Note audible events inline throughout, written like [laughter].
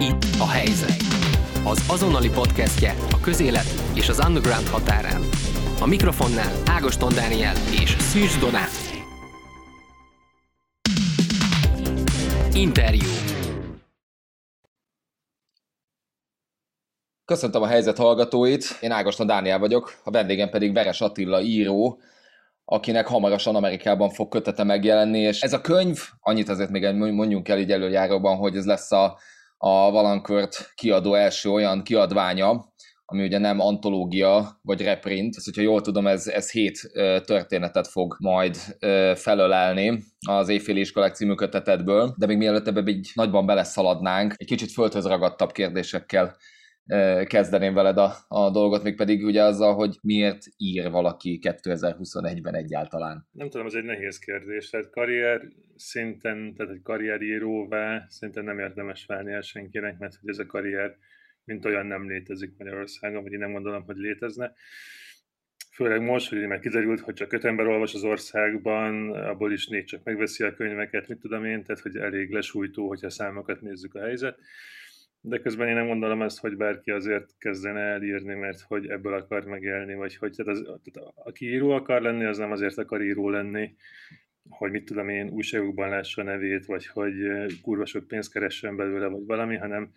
Itt a helyzet. Az azonnali podcastje a közélet és az underground határán. A mikrofonnál Ágoston Dániel és Szűcs Donát. Interjú. Köszöntöm a helyzet hallgatóit, én Ágoston Dániel vagyok, a vendégem pedig Veres Attila író, akinek hamarosan Amerikában fog kötete megjelenni, és ez a könyv, annyit azért még mondjunk el így előjáróban, hogy ez lesz a, a Valankört kiadó első olyan kiadványa, ami ugye nem antológia vagy reprint, ezt, hogyha jól tudom, ez, ez hét történetet fog majd felölelni az Éjféli Iskolák című kötetetből, de még mielőtt ebbe így nagyban beleszaladnánk, egy kicsit földhöz ragadtabb kérdésekkel kezdeném veled a, a dolgot, még pedig ugye azzal, hogy miért ír valaki 2021-ben egyáltalán? Nem tudom, ez egy nehéz kérdés. Tehát karrier szinten, tehát egy karrieríróvá szinte nem érdemes válni el senkinek, mert hogy ez a karrier mint olyan nem létezik Magyarországon, vagy én nem gondolom, hogy létezne. Főleg most, hogy már kiderült, hogy csak öt ember olvas az országban, abból is négy csak megveszi a könyveket, mit tudom én, tehát hogy elég lesújtó, hogyha számokat nézzük a helyzet de közben én nem gondolom ezt, hogy bárki azért kezdene elírni, mert hogy ebből akar megélni, vagy hogy tehát az, tehát aki író akar lenni, az nem azért akar író lenni, hogy mit tudom én, újságokban lássa a nevét, vagy hogy kurva sok pénzt keressen belőle, vagy valami, hanem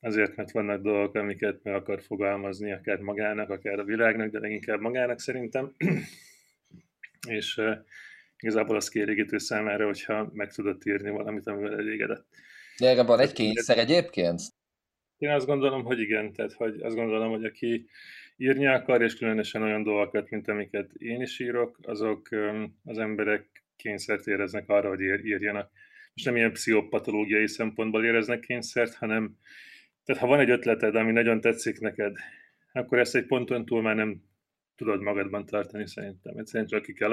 azért, mert vannak dolgok, amiket meg akar fogalmazni, akár magának, akár a világnak, de leginkább magának szerintem. [clears throat] És uh, igazából az kielégítő számára, hogyha meg tudott írni valamit, amivel elégedett. De erre van egy kényszer egyébként? Én azt gondolom, hogy igen, tehát hogy azt gondolom, hogy aki írni akar, és különösen olyan dolgokat, mint amiket én is írok, azok az emberek kényszert éreznek arra, hogy írjanak. Most nem ilyen pszichopatológiai szempontból éreznek kényszert, hanem tehát ha van egy ötleted, ami nagyon tetszik neked, akkor ezt egy ponton túl már nem tudod magadban tartani szerintem. Egyszerűen csak ki kell